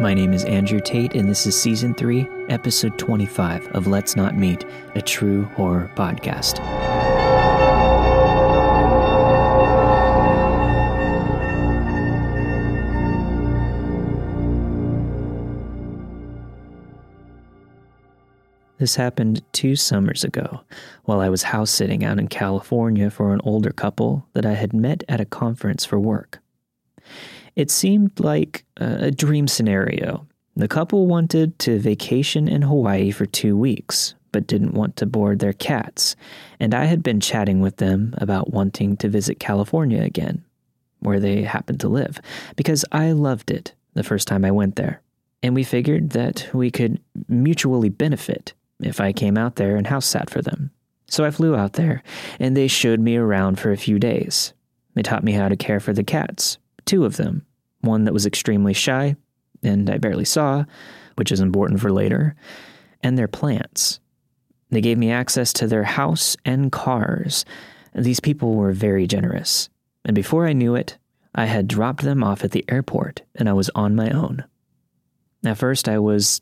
My name is Andrew Tate, and this is Season 3, Episode 25 of Let's Not Meet, a true horror podcast. This happened two summers ago while I was house sitting out in California for an older couple that I had met at a conference for work. It seemed like a dream scenario. The couple wanted to vacation in Hawaii for two weeks, but didn't want to board their cats, and I had been chatting with them about wanting to visit California again, where they happened to live, because I loved it the first time I went there. And we figured that we could mutually benefit if I came out there and house sat for them. So I flew out there, and they showed me around for a few days. They taught me how to care for the cats, two of them, one that was extremely shy, and I barely saw, which is important for later, and their plants. They gave me access to their house and cars. These people were very generous, and before I knew it, I had dropped them off at the airport and I was on my own. At first, I was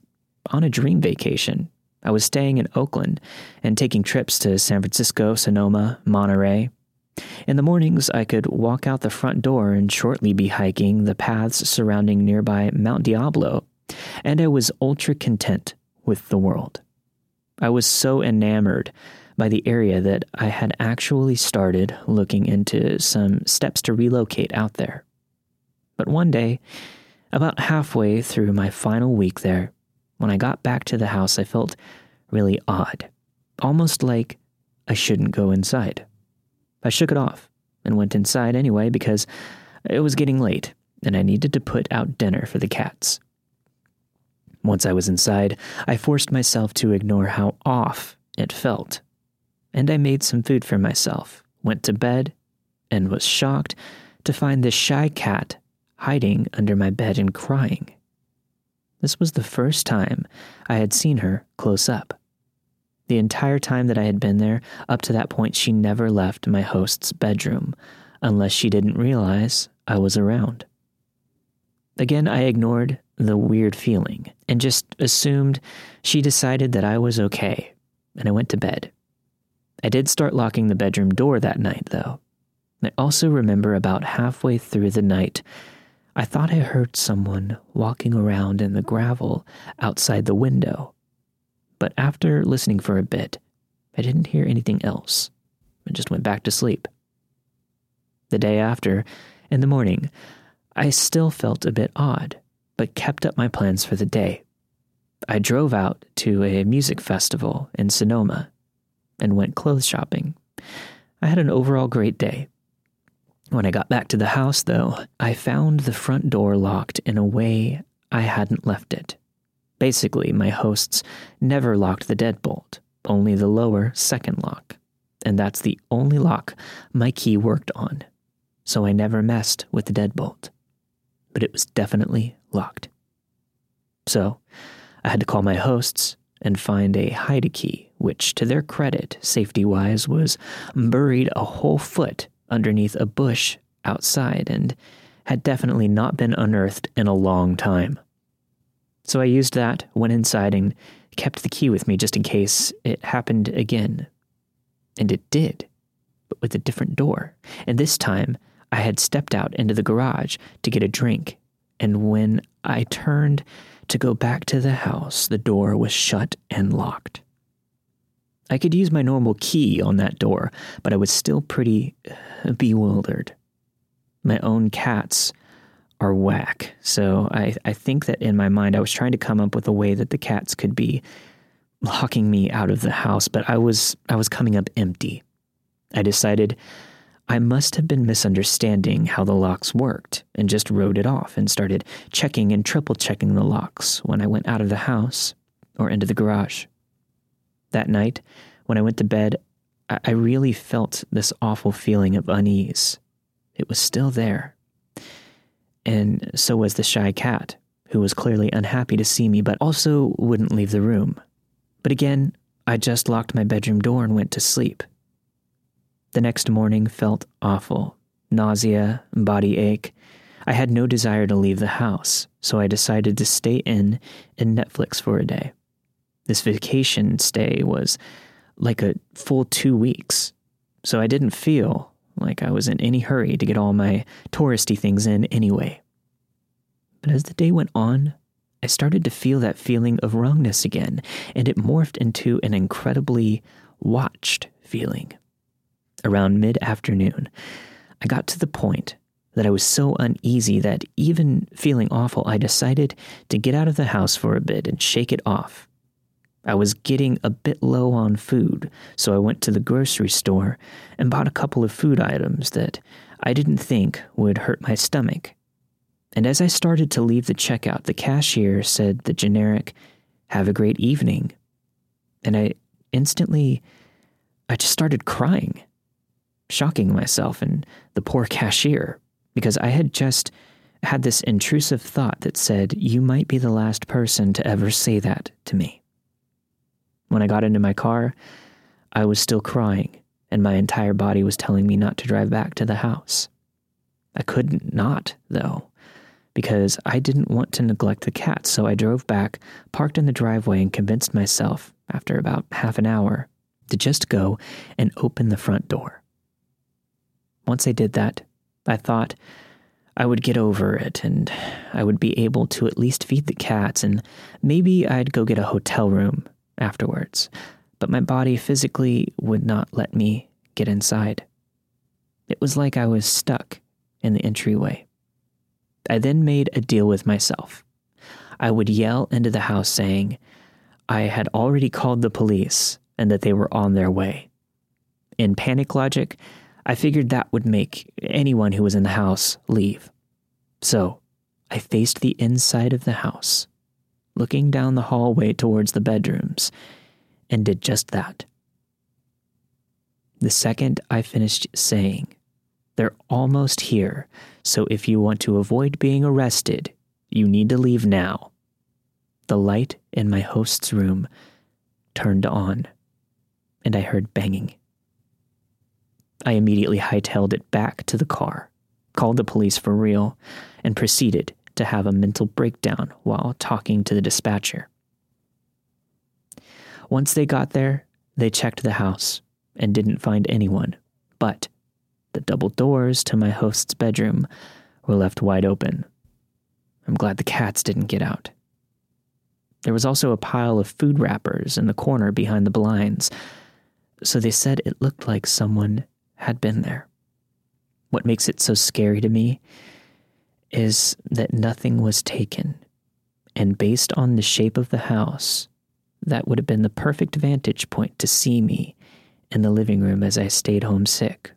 on a dream vacation. I was staying in Oakland and taking trips to San Francisco, Sonoma, Monterey, in the mornings, I could walk out the front door and shortly be hiking the paths surrounding nearby Mount Diablo, and I was ultra content with the world. I was so enamored by the area that I had actually started looking into some steps to relocate out there. But one day, about halfway through my final week there, when I got back to the house, I felt really odd, almost like I shouldn't go inside. I shook it off and went inside anyway because it was getting late and I needed to put out dinner for the cats. Once I was inside, I forced myself to ignore how off it felt. And I made some food for myself, went to bed, and was shocked to find this shy cat hiding under my bed and crying. This was the first time I had seen her close up. The entire time that I had been there, up to that point, she never left my host's bedroom, unless she didn't realize I was around. Again, I ignored the weird feeling and just assumed she decided that I was okay, and I went to bed. I did start locking the bedroom door that night, though. I also remember about halfway through the night, I thought I heard someone walking around in the gravel outside the window. But after listening for a bit, I didn't hear anything else and just went back to sleep. The day after, in the morning, I still felt a bit odd, but kept up my plans for the day. I drove out to a music festival in Sonoma and went clothes shopping. I had an overall great day. When I got back to the house, though, I found the front door locked in a way I hadn't left it. Basically, my hosts never locked the deadbolt, only the lower second lock. And that's the only lock my key worked on. So I never messed with the deadbolt. But it was definitely locked. So I had to call my hosts and find a hide key, which, to their credit, safety wise, was buried a whole foot underneath a bush outside and had definitely not been unearthed in a long time. So I used that, went inside, and kept the key with me just in case it happened again. And it did, but with a different door. And this time, I had stepped out into the garage to get a drink. And when I turned to go back to the house, the door was shut and locked. I could use my normal key on that door, but I was still pretty uh, bewildered. My own cats are whack. So I, I think that in my mind, I was trying to come up with a way that the cats could be locking me out of the house, but I was I was coming up empty. I decided I must have been misunderstanding how the locks worked and just wrote it off and started checking and triple checking the locks when I went out of the house or into the garage. That night, when I went to bed, I, I really felt this awful feeling of unease. It was still there and so was the shy cat, who was clearly unhappy to see me but also wouldn't leave the room. But again, I just locked my bedroom door and went to sleep. The next morning felt awful nausea, body ache. I had no desire to leave the house, so I decided to stay in and Netflix for a day. This vacation stay was like a full two weeks, so I didn't feel like I was in any hurry to get all my touristy things in anyway. But as the day went on, I started to feel that feeling of wrongness again, and it morphed into an incredibly watched feeling. Around mid afternoon, I got to the point that I was so uneasy that even feeling awful, I decided to get out of the house for a bit and shake it off. I was getting a bit low on food, so I went to the grocery store and bought a couple of food items that I didn't think would hurt my stomach. And as I started to leave the checkout, the cashier said the generic, Have a great evening. And I instantly, I just started crying, shocking myself and the poor cashier, because I had just had this intrusive thought that said, You might be the last person to ever say that to me. When I got into my car, I was still crying, and my entire body was telling me not to drive back to the house. I couldn't not, though, because I didn't want to neglect the cats, so I drove back, parked in the driveway, and convinced myself, after about half an hour, to just go and open the front door. Once I did that, I thought I would get over it and I would be able to at least feed the cats, and maybe I'd go get a hotel room afterwards, but my body physically would not let me get inside. It was like I was stuck in the entryway. I then made a deal with myself. I would yell into the house saying I had already called the police and that they were on their way. In panic logic, I figured that would make anyone who was in the house leave. So I faced the inside of the house looking down the hallway towards the bedrooms, and did just that. The second I finished saying, They're almost here, so if you want to avoid being arrested, you need to leave now. The light in my host's room turned on, and I heard banging. I immediately hightailed it back to the car, called the police for real, and proceeded to have a mental breakdown while talking to the dispatcher. Once they got there, they checked the house and didn't find anyone, but the double doors to my host's bedroom were left wide open. I'm glad the cats didn't get out. There was also a pile of food wrappers in the corner behind the blinds, so they said it looked like someone had been there. What makes it so scary to me is that nothing was taken, and based on the shape of the house, that would have been the perfect vantage point to see me in the living room as I stayed home sick.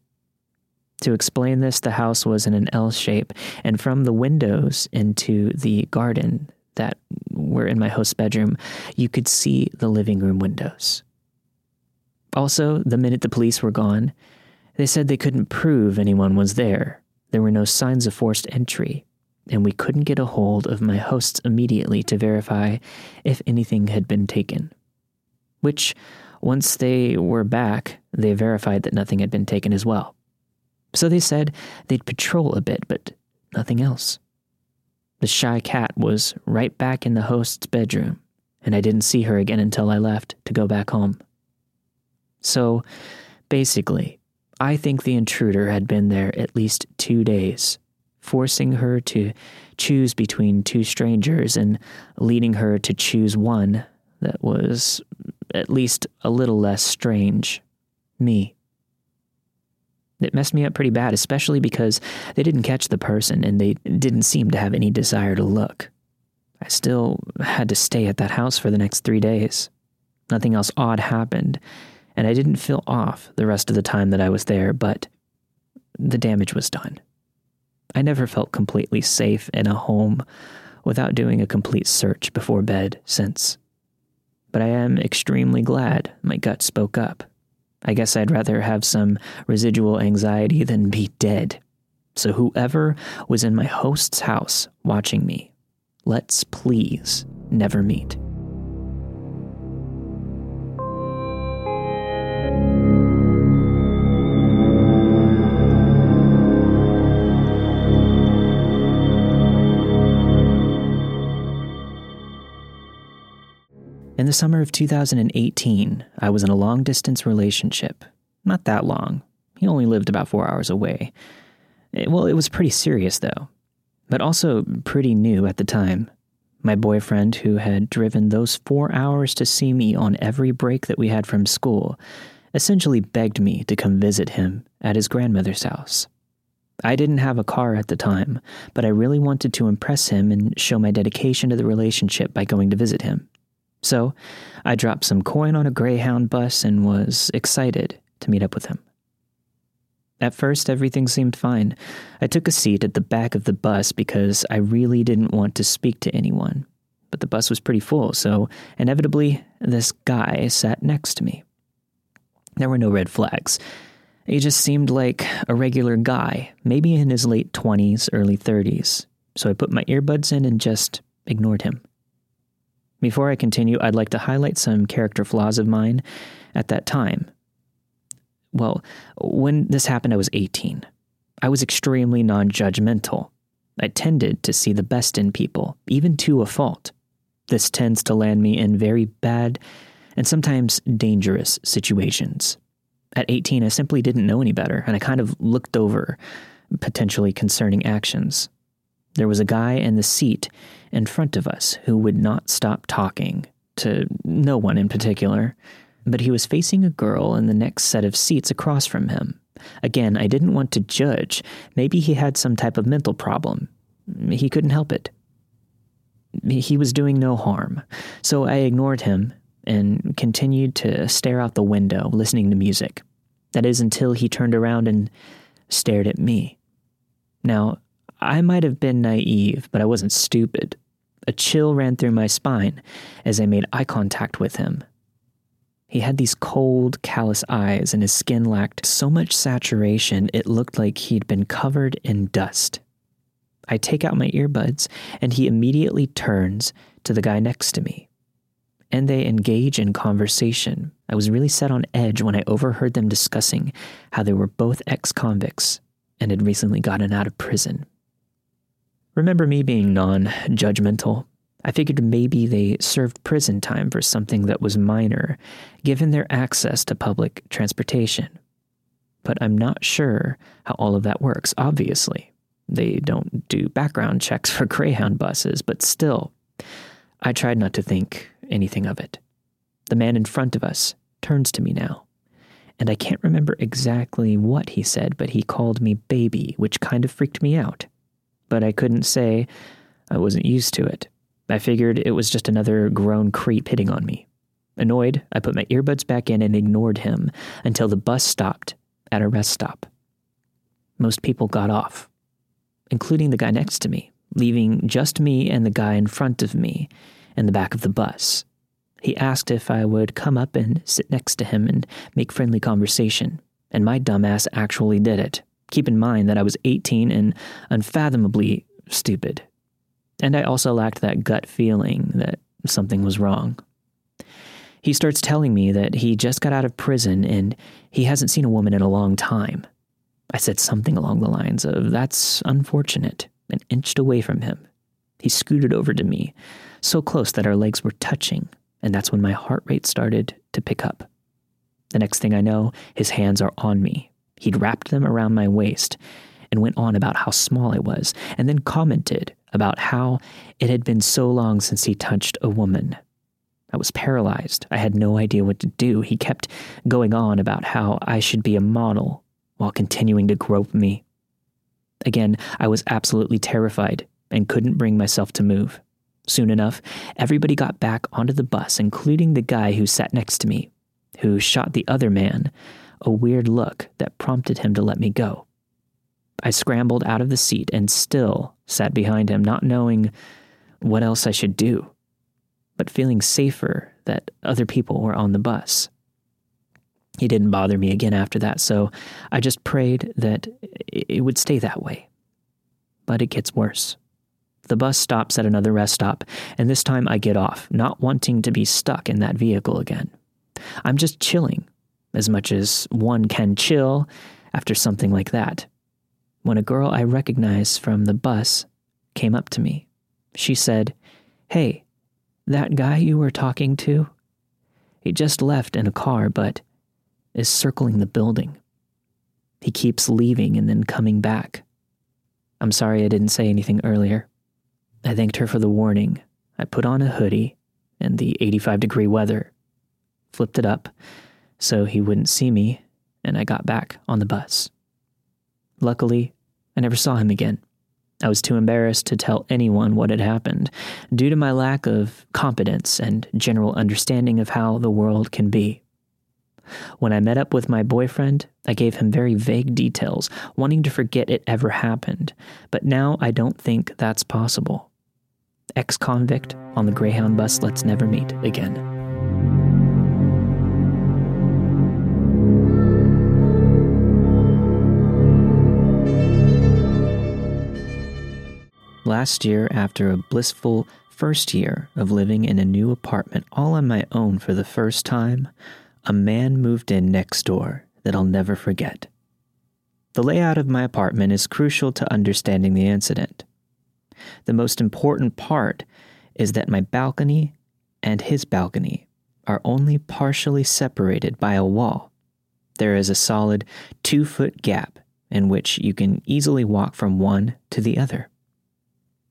To explain this, the house was in an L shape, and from the windows into the garden that were in my host's bedroom, you could see the living room windows. Also, the minute the police were gone, they said they couldn't prove anyone was there, there were no signs of forced entry, and we couldn't get a hold of my hosts immediately to verify if anything had been taken. Which, once they were back, they verified that nothing had been taken as well. So they said they'd patrol a bit, but nothing else. The shy cat was right back in the host's bedroom, and I didn't see her again until I left to go back home. So, basically, I think the intruder had been there at least two days, forcing her to choose between two strangers and leading her to choose one that was at least a little less strange me. It messed me up pretty bad, especially because they didn't catch the person and they didn't seem to have any desire to look. I still had to stay at that house for the next three days. Nothing else odd happened, and I didn't feel off the rest of the time that I was there, but the damage was done. I never felt completely safe in a home without doing a complete search before bed since. But I am extremely glad my gut spoke up. I guess I'd rather have some residual anxiety than be dead. So, whoever was in my host's house watching me, let's please never meet. In the summer of 2018, I was in a long distance relationship. Not that long. He only lived about four hours away. It, well, it was pretty serious, though, but also pretty new at the time. My boyfriend, who had driven those four hours to see me on every break that we had from school, essentially begged me to come visit him at his grandmother's house. I didn't have a car at the time, but I really wanted to impress him and show my dedication to the relationship by going to visit him. So, I dropped some coin on a Greyhound bus and was excited to meet up with him. At first, everything seemed fine. I took a seat at the back of the bus because I really didn't want to speak to anyone. But the bus was pretty full, so inevitably, this guy sat next to me. There were no red flags. He just seemed like a regular guy, maybe in his late 20s, early 30s. So I put my earbuds in and just ignored him. Before I continue, I'd like to highlight some character flaws of mine at that time. Well, when this happened, I was 18. I was extremely non judgmental. I tended to see the best in people, even to a fault. This tends to land me in very bad and sometimes dangerous situations. At 18, I simply didn't know any better, and I kind of looked over potentially concerning actions. There was a guy in the seat in front of us who would not stop talking, to no one in particular, but he was facing a girl in the next set of seats across from him. Again, I didn't want to judge. Maybe he had some type of mental problem. He couldn't help it. He was doing no harm, so I ignored him and continued to stare out the window, listening to music. That is until he turned around and stared at me. Now, I might have been naive, but I wasn't stupid. A chill ran through my spine as I made eye contact with him. He had these cold, callous eyes, and his skin lacked so much saturation it looked like he'd been covered in dust. I take out my earbuds, and he immediately turns to the guy next to me and they engage in conversation. I was really set on edge when I overheard them discussing how they were both ex convicts and had recently gotten out of prison. Remember me being non judgmental? I figured maybe they served prison time for something that was minor, given their access to public transportation. But I'm not sure how all of that works, obviously. They don't do background checks for Greyhound buses, but still. I tried not to think anything of it. The man in front of us turns to me now, and I can't remember exactly what he said, but he called me baby, which kind of freaked me out. But I couldn't say I wasn't used to it. I figured it was just another grown creep hitting on me. Annoyed, I put my earbuds back in and ignored him until the bus stopped at a rest stop. Most people got off, including the guy next to me, leaving just me and the guy in front of me in the back of the bus. He asked if I would come up and sit next to him and make friendly conversation, and my dumbass actually did it. Keep in mind that I was 18 and unfathomably stupid. And I also lacked that gut feeling that something was wrong. He starts telling me that he just got out of prison and he hasn't seen a woman in a long time. I said something along the lines of, That's unfortunate, and inched away from him. He scooted over to me, so close that our legs were touching, and that's when my heart rate started to pick up. The next thing I know, his hands are on me. He'd wrapped them around my waist and went on about how small I was, and then commented about how it had been so long since he touched a woman. I was paralyzed. I had no idea what to do. He kept going on about how I should be a model while continuing to grope me. Again, I was absolutely terrified and couldn't bring myself to move. Soon enough, everybody got back onto the bus, including the guy who sat next to me, who shot the other man a weird look that prompted him to let me go. I scrambled out of the seat and still sat behind him, not knowing what else I should do, but feeling safer that other people were on the bus. He didn't bother me again after that, so I just prayed that it would stay that way. But it gets worse. The bus stops at another rest stop, and this time I get off, not wanting to be stuck in that vehicle again. I'm just chilling, as much as one can chill after something like that. When a girl I recognized from the bus came up to me, she said, Hey, That guy you were talking to? He just left in a car, but is circling the building. He keeps leaving and then coming back. I'm sorry I didn't say anything earlier. I thanked her for the warning. I put on a hoodie and the 85 degree weather, flipped it up so he wouldn't see me, and I got back on the bus. Luckily, I never saw him again. I was too embarrassed to tell anyone what had happened, due to my lack of competence and general understanding of how the world can be. When I met up with my boyfriend, I gave him very vague details, wanting to forget it ever happened, but now I don't think that's possible. Ex convict on the Greyhound bus, let's never meet again. Last year, after a blissful first year of living in a new apartment all on my own for the first time, a man moved in next door that I'll never forget. The layout of my apartment is crucial to understanding the incident. The most important part is that my balcony and his balcony are only partially separated by a wall. There is a solid two foot gap in which you can easily walk from one to the other.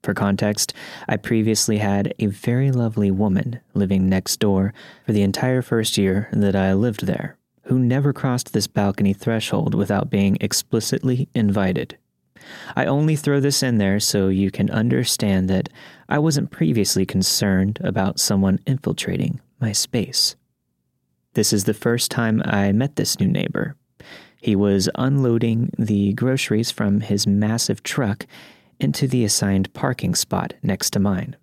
For context, I previously had a very lovely woman living next door for the entire first year that I lived there, who never crossed this balcony threshold without being explicitly invited. I only throw this in there so you can understand that I wasn't previously concerned about someone infiltrating my space. This is the first time I met this new neighbor. He was unloading the groceries from his massive truck into the assigned parking spot next to mine.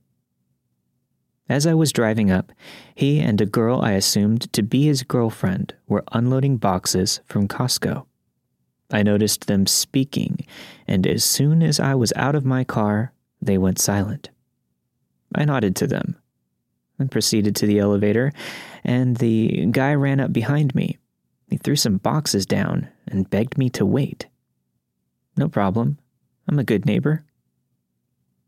As I was driving up, he and a girl I assumed to be his girlfriend were unloading boxes from Costco. I noticed them speaking, and as soon as I was out of my car, they went silent. I nodded to them and proceeded to the elevator, and the guy ran up behind me. He threw some boxes down and begged me to wait. No problem. I'm a good neighbor.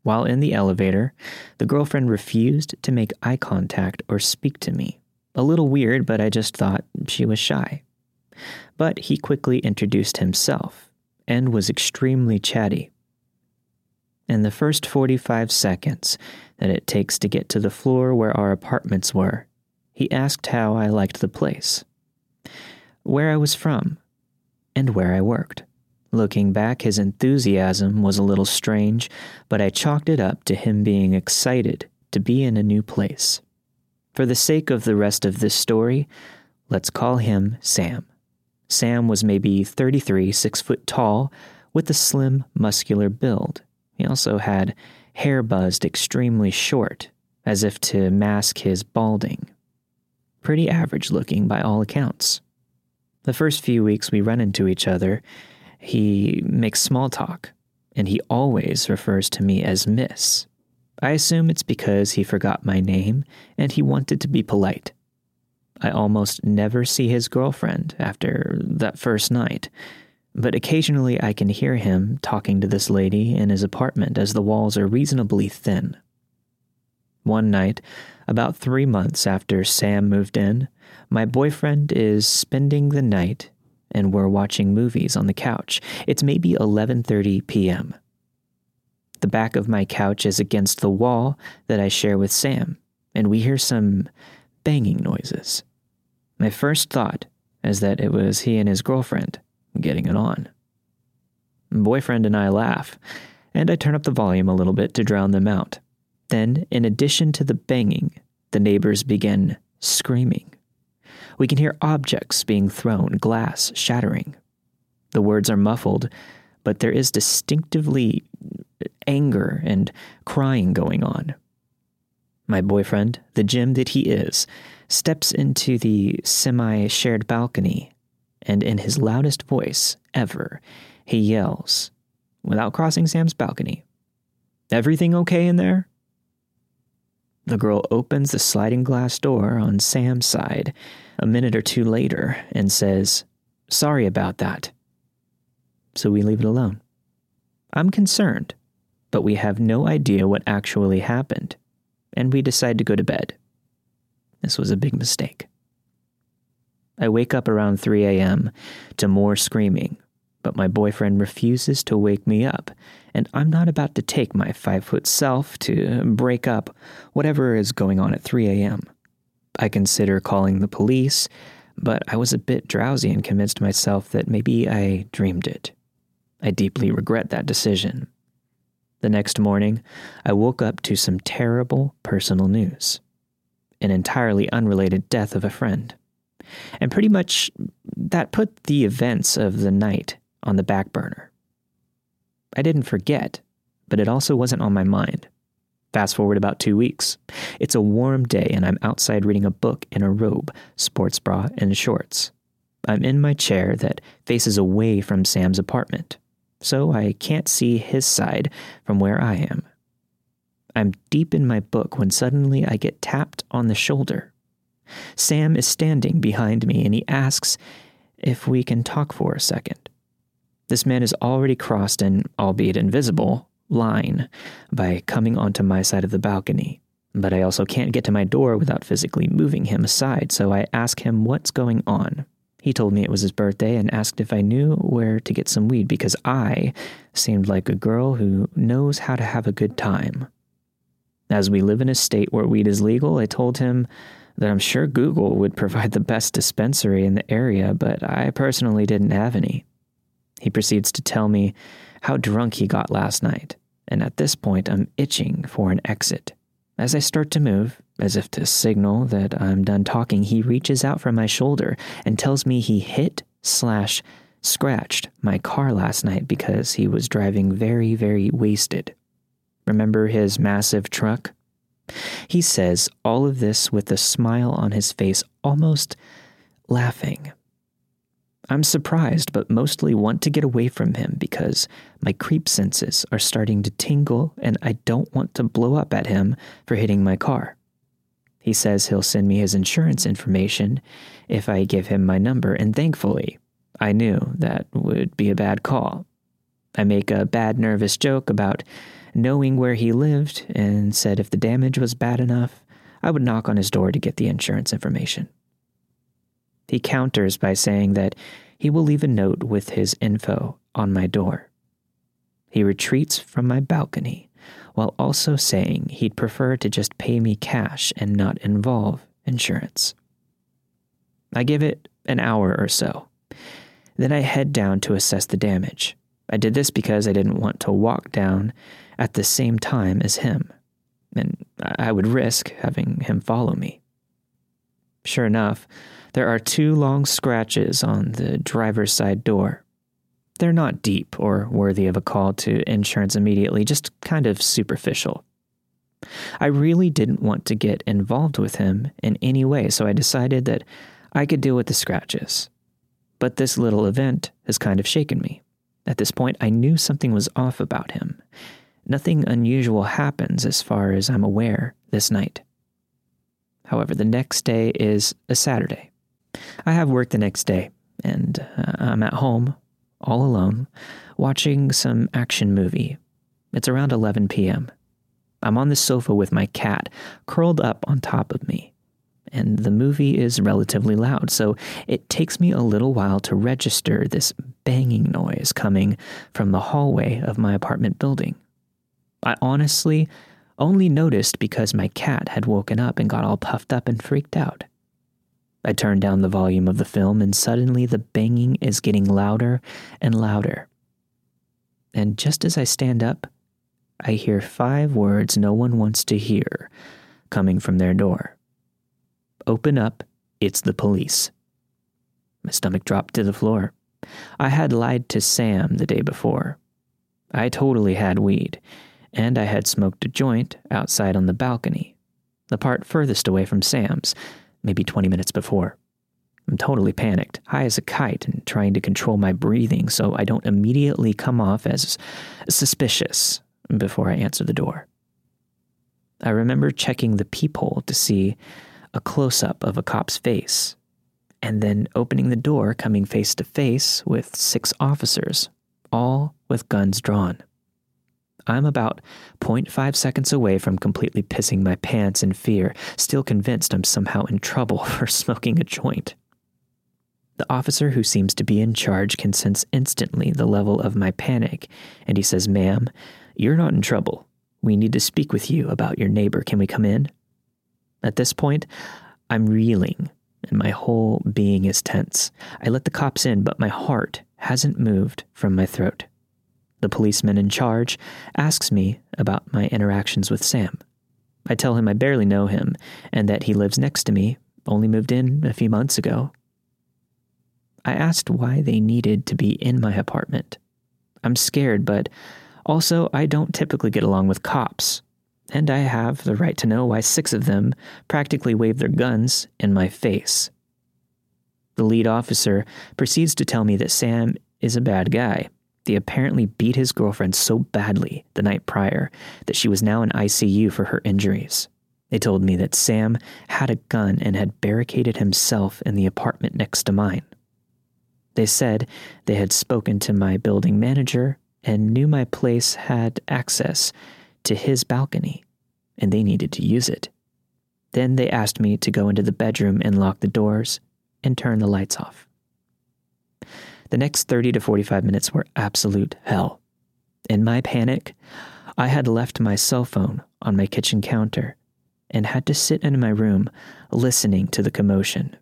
While in the elevator, the girlfriend refused to make eye contact or speak to me. A little weird, but I just thought she was shy. But he quickly introduced himself and was extremely chatty. In the first 45 seconds that it takes to get to the floor where our apartments were, he asked how I liked the place, where I was from, and where I worked. Looking back, his enthusiasm was a little strange, but I chalked it up to him being excited to be in a new place. For the sake of the rest of this story, let's call him Sam. Sam was maybe 33, six foot tall, with a slim, muscular build. He also had hair buzzed extremely short, as if to mask his balding. Pretty average looking by all accounts. The first few weeks we run into each other, he makes small talk, and he always refers to me as Miss. I assume it's because he forgot my name and he wanted to be polite. I almost never see his girlfriend after that first night, but occasionally I can hear him talking to this lady in his apartment as the walls are reasonably thin. One night, about three months after Sam moved in, my boyfriend is spending the night and we're watching movies on the couch. It's maybe 11:30 p.m. The back of my couch is against the wall that I share with Sam, and we hear some banging noises. My first thought is that it was he and his girlfriend getting it on. Boyfriend and I laugh, and I turn up the volume a little bit to drown them out. Then, in addition to the banging, the neighbors begin screaming. We can hear objects being thrown, glass shattering. The words are muffled, but there is distinctively anger and crying going on. My boyfriend, the Jim that he is, steps into the semi shared balcony, and in his loudest voice ever, he yells, without crossing Sam's balcony, Everything okay in there? The girl opens the sliding glass door on Sam's side a minute or two later and says, Sorry about that. So we leave it alone. I'm concerned, but we have no idea what actually happened. and we decide to go to bed. This was a big mistake. I wake up around 3 a.m. to more screaming, but my boyfriend refuses to wake me up, and I'm not about to take my five foot self to break up whatever is going on at 3 a.m. I consider calling the police, but I was a bit drowsy and convinced myself that maybe I dreamed it. I deeply regret that decision. The next morning, I woke up to some terrible personal news an entirely unrelated death of a friend. And pretty much that put the events of the night on the back burner. I didn't forget, but it also wasn't on my mind. Fast forward about two weeks. It's a warm day, and I'm outside reading a book in a robe, sports bra, and shorts. I'm in my chair that faces away from Sam's apartment, so I can't see his side from where I am. I'm deep in my book when suddenly I get tapped on the shoulder. Sam is standing behind me and he asks if we can talk for a second. This man has already crossed an, albeit invisible, line by coming onto my side of the balcony. But I also can't get to my door without physically moving him aside, so I ask him what's going on. He told me it was his birthday and asked if I knew where to get some weed because I seemed like a girl who knows how to have a good time. As we live in a state where weed is legal, I told him that I'm sure Google would provide the best dispensary in the area, but I personally didn't have any. He proceeds to tell me how drunk he got last night and at this point I'm itching for an exit. As I start to move, as if to signal that I'm done talking, he reaches out from my shoulder and tells me he hit slash scratched my car last night because he was driving very, very wasted. Remember his massive truck? He says all of this with a smile on his face, almost laughing. I'm surprised, but mostly want to get away from him because my creep senses are starting to tingle and I don't want to blow up at him for hitting my car. He says he'll send me his insurance information if I give him my number, and thankfully, I knew that would be a bad call. I make a bad, nervous joke about knowing where he lived and said if the damage was bad enough, I would knock on his door to get the insurance information. He counters by saying that he will leave a note with his info on my door. He retreats from my balcony while also saying he'd prefer to just pay me cash and not involve insurance. I give it an hour or so. Then I head down to assess the damage. I did this because I didn't want to walk down at the same time as him, and I would risk having him follow me. Sure enough, there are two long scratches on the driver's side door. They're not deep or worthy of a call to insurance immediately, just kind of superficial. I really didn't want to get involved with him in any way, so I decided that I could deal with the scratches. But this little event has kind of shaken me. At this point, I knew something was off about him. Nothing unusual happens as far as I'm aware this night. However, the next day is a Saturday. I have work the next day, and uh, I'm at home, all alone, watching some action movie. It's around 11 p.m. I'm on the sofa with my cat, curled up on top of me. And the movie is relatively loud, so it takes me a little while to register this banging noise coming from the hallway of my apartment building. I honestly only noticed because my cat had woken up and got all puffed up and freaked out. I turn down the volume of the film, and suddenly the banging is getting louder and louder. And just as I stand up, I hear five words no one wants to hear coming from their door Open up, it's the police. My stomach dropped to the floor. I had lied to Sam the day before. I totally had weed, and I had smoked a joint outside on the balcony, the part furthest away from Sam's maybe 20 minutes before. I'm totally panicked, high as a kite, and trying to control my breathing so I don't immediately come off as suspicious before I answer the door. I remember checking the peephole to see a close up of a cop's face, and then opening the door, coming face to face with six officers, all with guns drawn. I'm about 0.5 seconds away from completely pissing my pants in fear, still convinced I'm somehow in trouble for smoking a joint. The officer who seems to be in charge can sense instantly the level of my panic, and he says, Ma'am, you're not in trouble. We need to speak with you about your neighbor. Can we come in? At this point, I'm reeling and my whole being is tense. I let the cops in, but my heart hasn't moved from my throat. The policeman in charge asks me about my interactions with Sam. I tell him I barely know him and that he lives next to me, only moved in a few months ago. I asked why they needed to be in my apartment. I'm scared, but also I don't typically get along with cops, and I have the right to know why six of them practically wave their guns in my face. The lead officer proceeds to tell me that Sam is a bad guy. They apparently beat his girlfriend so badly the night prior that she was now in ICU for her injuries. They told me that Sam had a gun and had barricaded himself in the apartment next to mine. They said they had spoken to my building manager and knew my place had access to his balcony, and they needed to use it. Then they asked me to go into the bedroom and lock the doors and turn the lights off. The next 30 to 45 minutes were absolute hell. In my panic, I had left my cell phone on my kitchen counter and had to sit in my room listening to the commotion.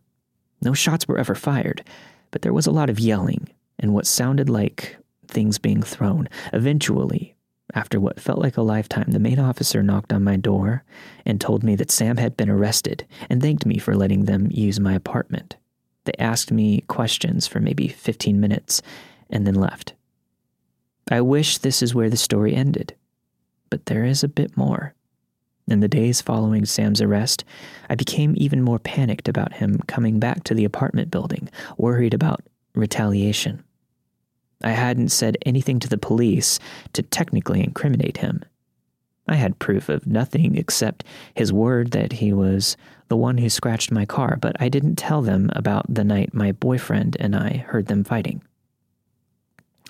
No shots were ever fired, but there was a lot of yelling and what sounded like things being thrown. Eventually, after what felt like a lifetime, the main officer knocked on my door and told me that Sam had been arrested and thanked me for letting them use my apartment. They asked me questions for maybe 15 minutes and then left. I wish this is where the story ended, but there is a bit more. In the days following Sam's arrest, I became even more panicked about him coming back to the apartment building, worried about retaliation. I hadn't said anything to the police to technically incriminate him. I had proof of nothing except his word that he was the one who scratched my car, but I didn't tell them about the night my boyfriend and I heard them fighting.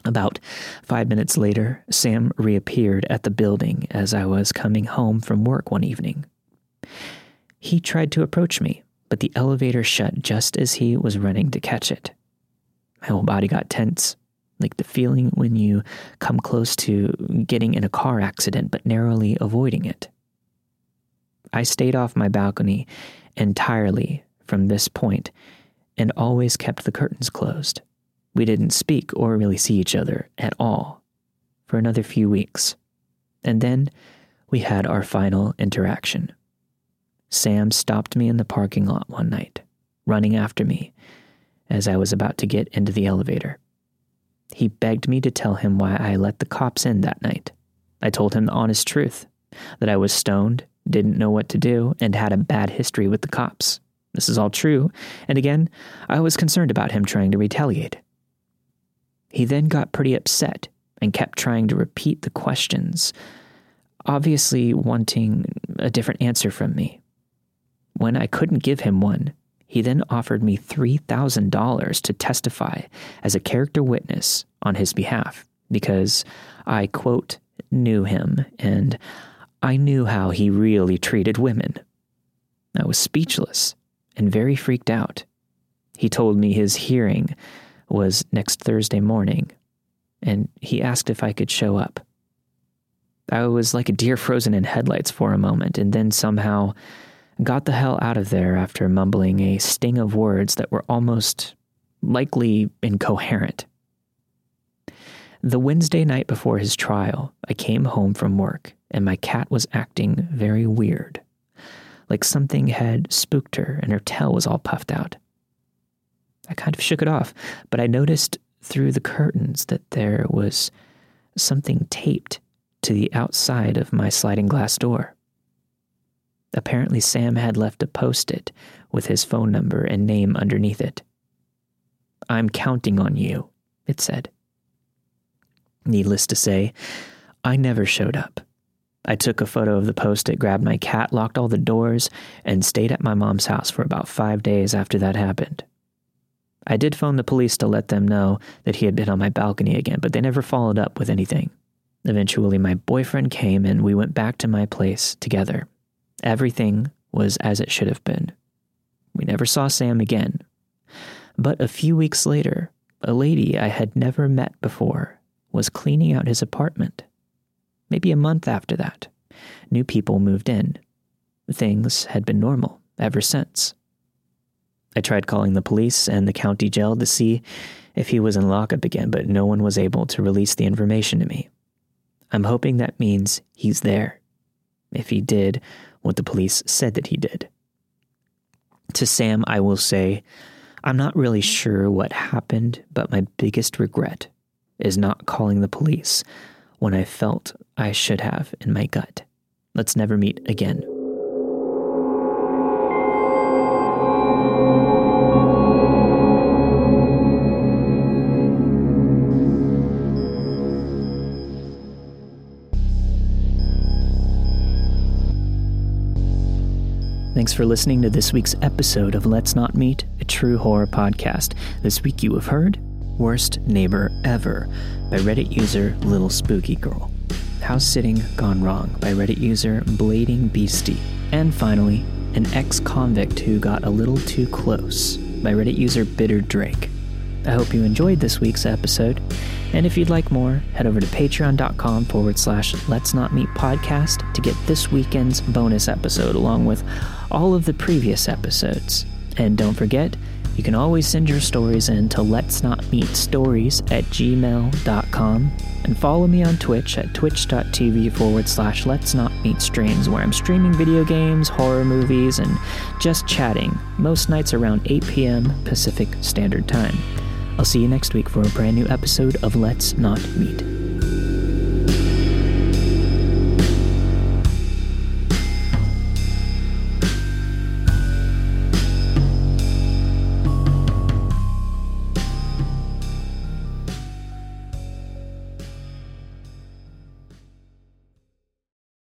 About five minutes later, Sam reappeared at the building as I was coming home from work one evening. He tried to approach me, but the elevator shut just as he was running to catch it. My whole body got tense like the feeling when you come close to getting in a car accident but narrowly avoiding it. I stayed off my balcony entirely from this point and always kept the curtains closed. We didn't speak or really see each other at all for another few weeks. And then we had our final interaction. Sam stopped me in the parking lot one night, running after me as I was about to get into the elevator. He begged me to tell him why I let the cops in that night. I told him the honest truth that I was stoned, didn't know what to do, and had a bad history with the cops. This is all true, and again, I was concerned about him trying to retaliate. He then got pretty upset and kept trying to repeat the questions, obviously wanting a different answer from me. When I couldn't give him one, he then offered me $3,000 to testify as a character witness on his behalf because I, quote, knew him and I knew how he really treated women. I was speechless and very freaked out. He told me his hearing was next Thursday morning, and he asked if I could show up. I was like a deer frozen in headlights for a moment, and then somehow got the hell out of there after mumbling a sting of words that were almost likely incoherent. The Wednesday night before his trial, I came home from work and my cat was acting very weird, like something had spooked her and her tail was all puffed out. I kind of shook it off, but I noticed through the curtains that there was something taped to the outside of my sliding glass door. Apparently, Sam had left a post it with his phone number and name underneath it. I'm counting on you, it said. Needless to say, I never showed up. I took a photo of the post it, grabbed my cat, locked all the doors, and stayed at my mom's house for about five days after that happened. I did phone the police to let them know that he had been on my balcony again, but they never followed up with anything. Eventually, my boyfriend came and we went back to my place together. Everything was as it should have been. We never saw Sam again. But a few weeks later, a lady I had never met before was cleaning out his apartment. Maybe a month after that, new people moved in. Things had been normal ever since. I tried calling the police and the county jail to see if he was in lockup again, but no one was able to release the information to me. I'm hoping that means he's there. If he did what the police said that he did. To Sam, I will say, I'm not really sure what happened, but my biggest regret is not calling the police when I felt I should have in my gut. Let's never meet again. Thanks for listening to this week's episode of Let's Not Meet, a true horror podcast. This week you have heard Worst Neighbor Ever by Reddit user Little Spooky Girl, House Sitting Gone Wrong by Reddit user Blading Beastie, and finally, An Ex Convict Who Got a Little Too Close by Reddit user Bitter Drake. I hope you enjoyed this week's episode. And if you'd like more, head over to patreon.com forward slash let's not meet podcast to get this weekend's bonus episode along with all of the previous episodes. And don't forget, you can always send your stories in to let's not meet stories at gmail.com and follow me on Twitch at twitch.tv forward slash let's not meet streams where I'm streaming video games, horror movies, and just chatting most nights around 8 p.m. Pacific Standard Time. I'll see you next week for a brand new episode of Let's Not Meet.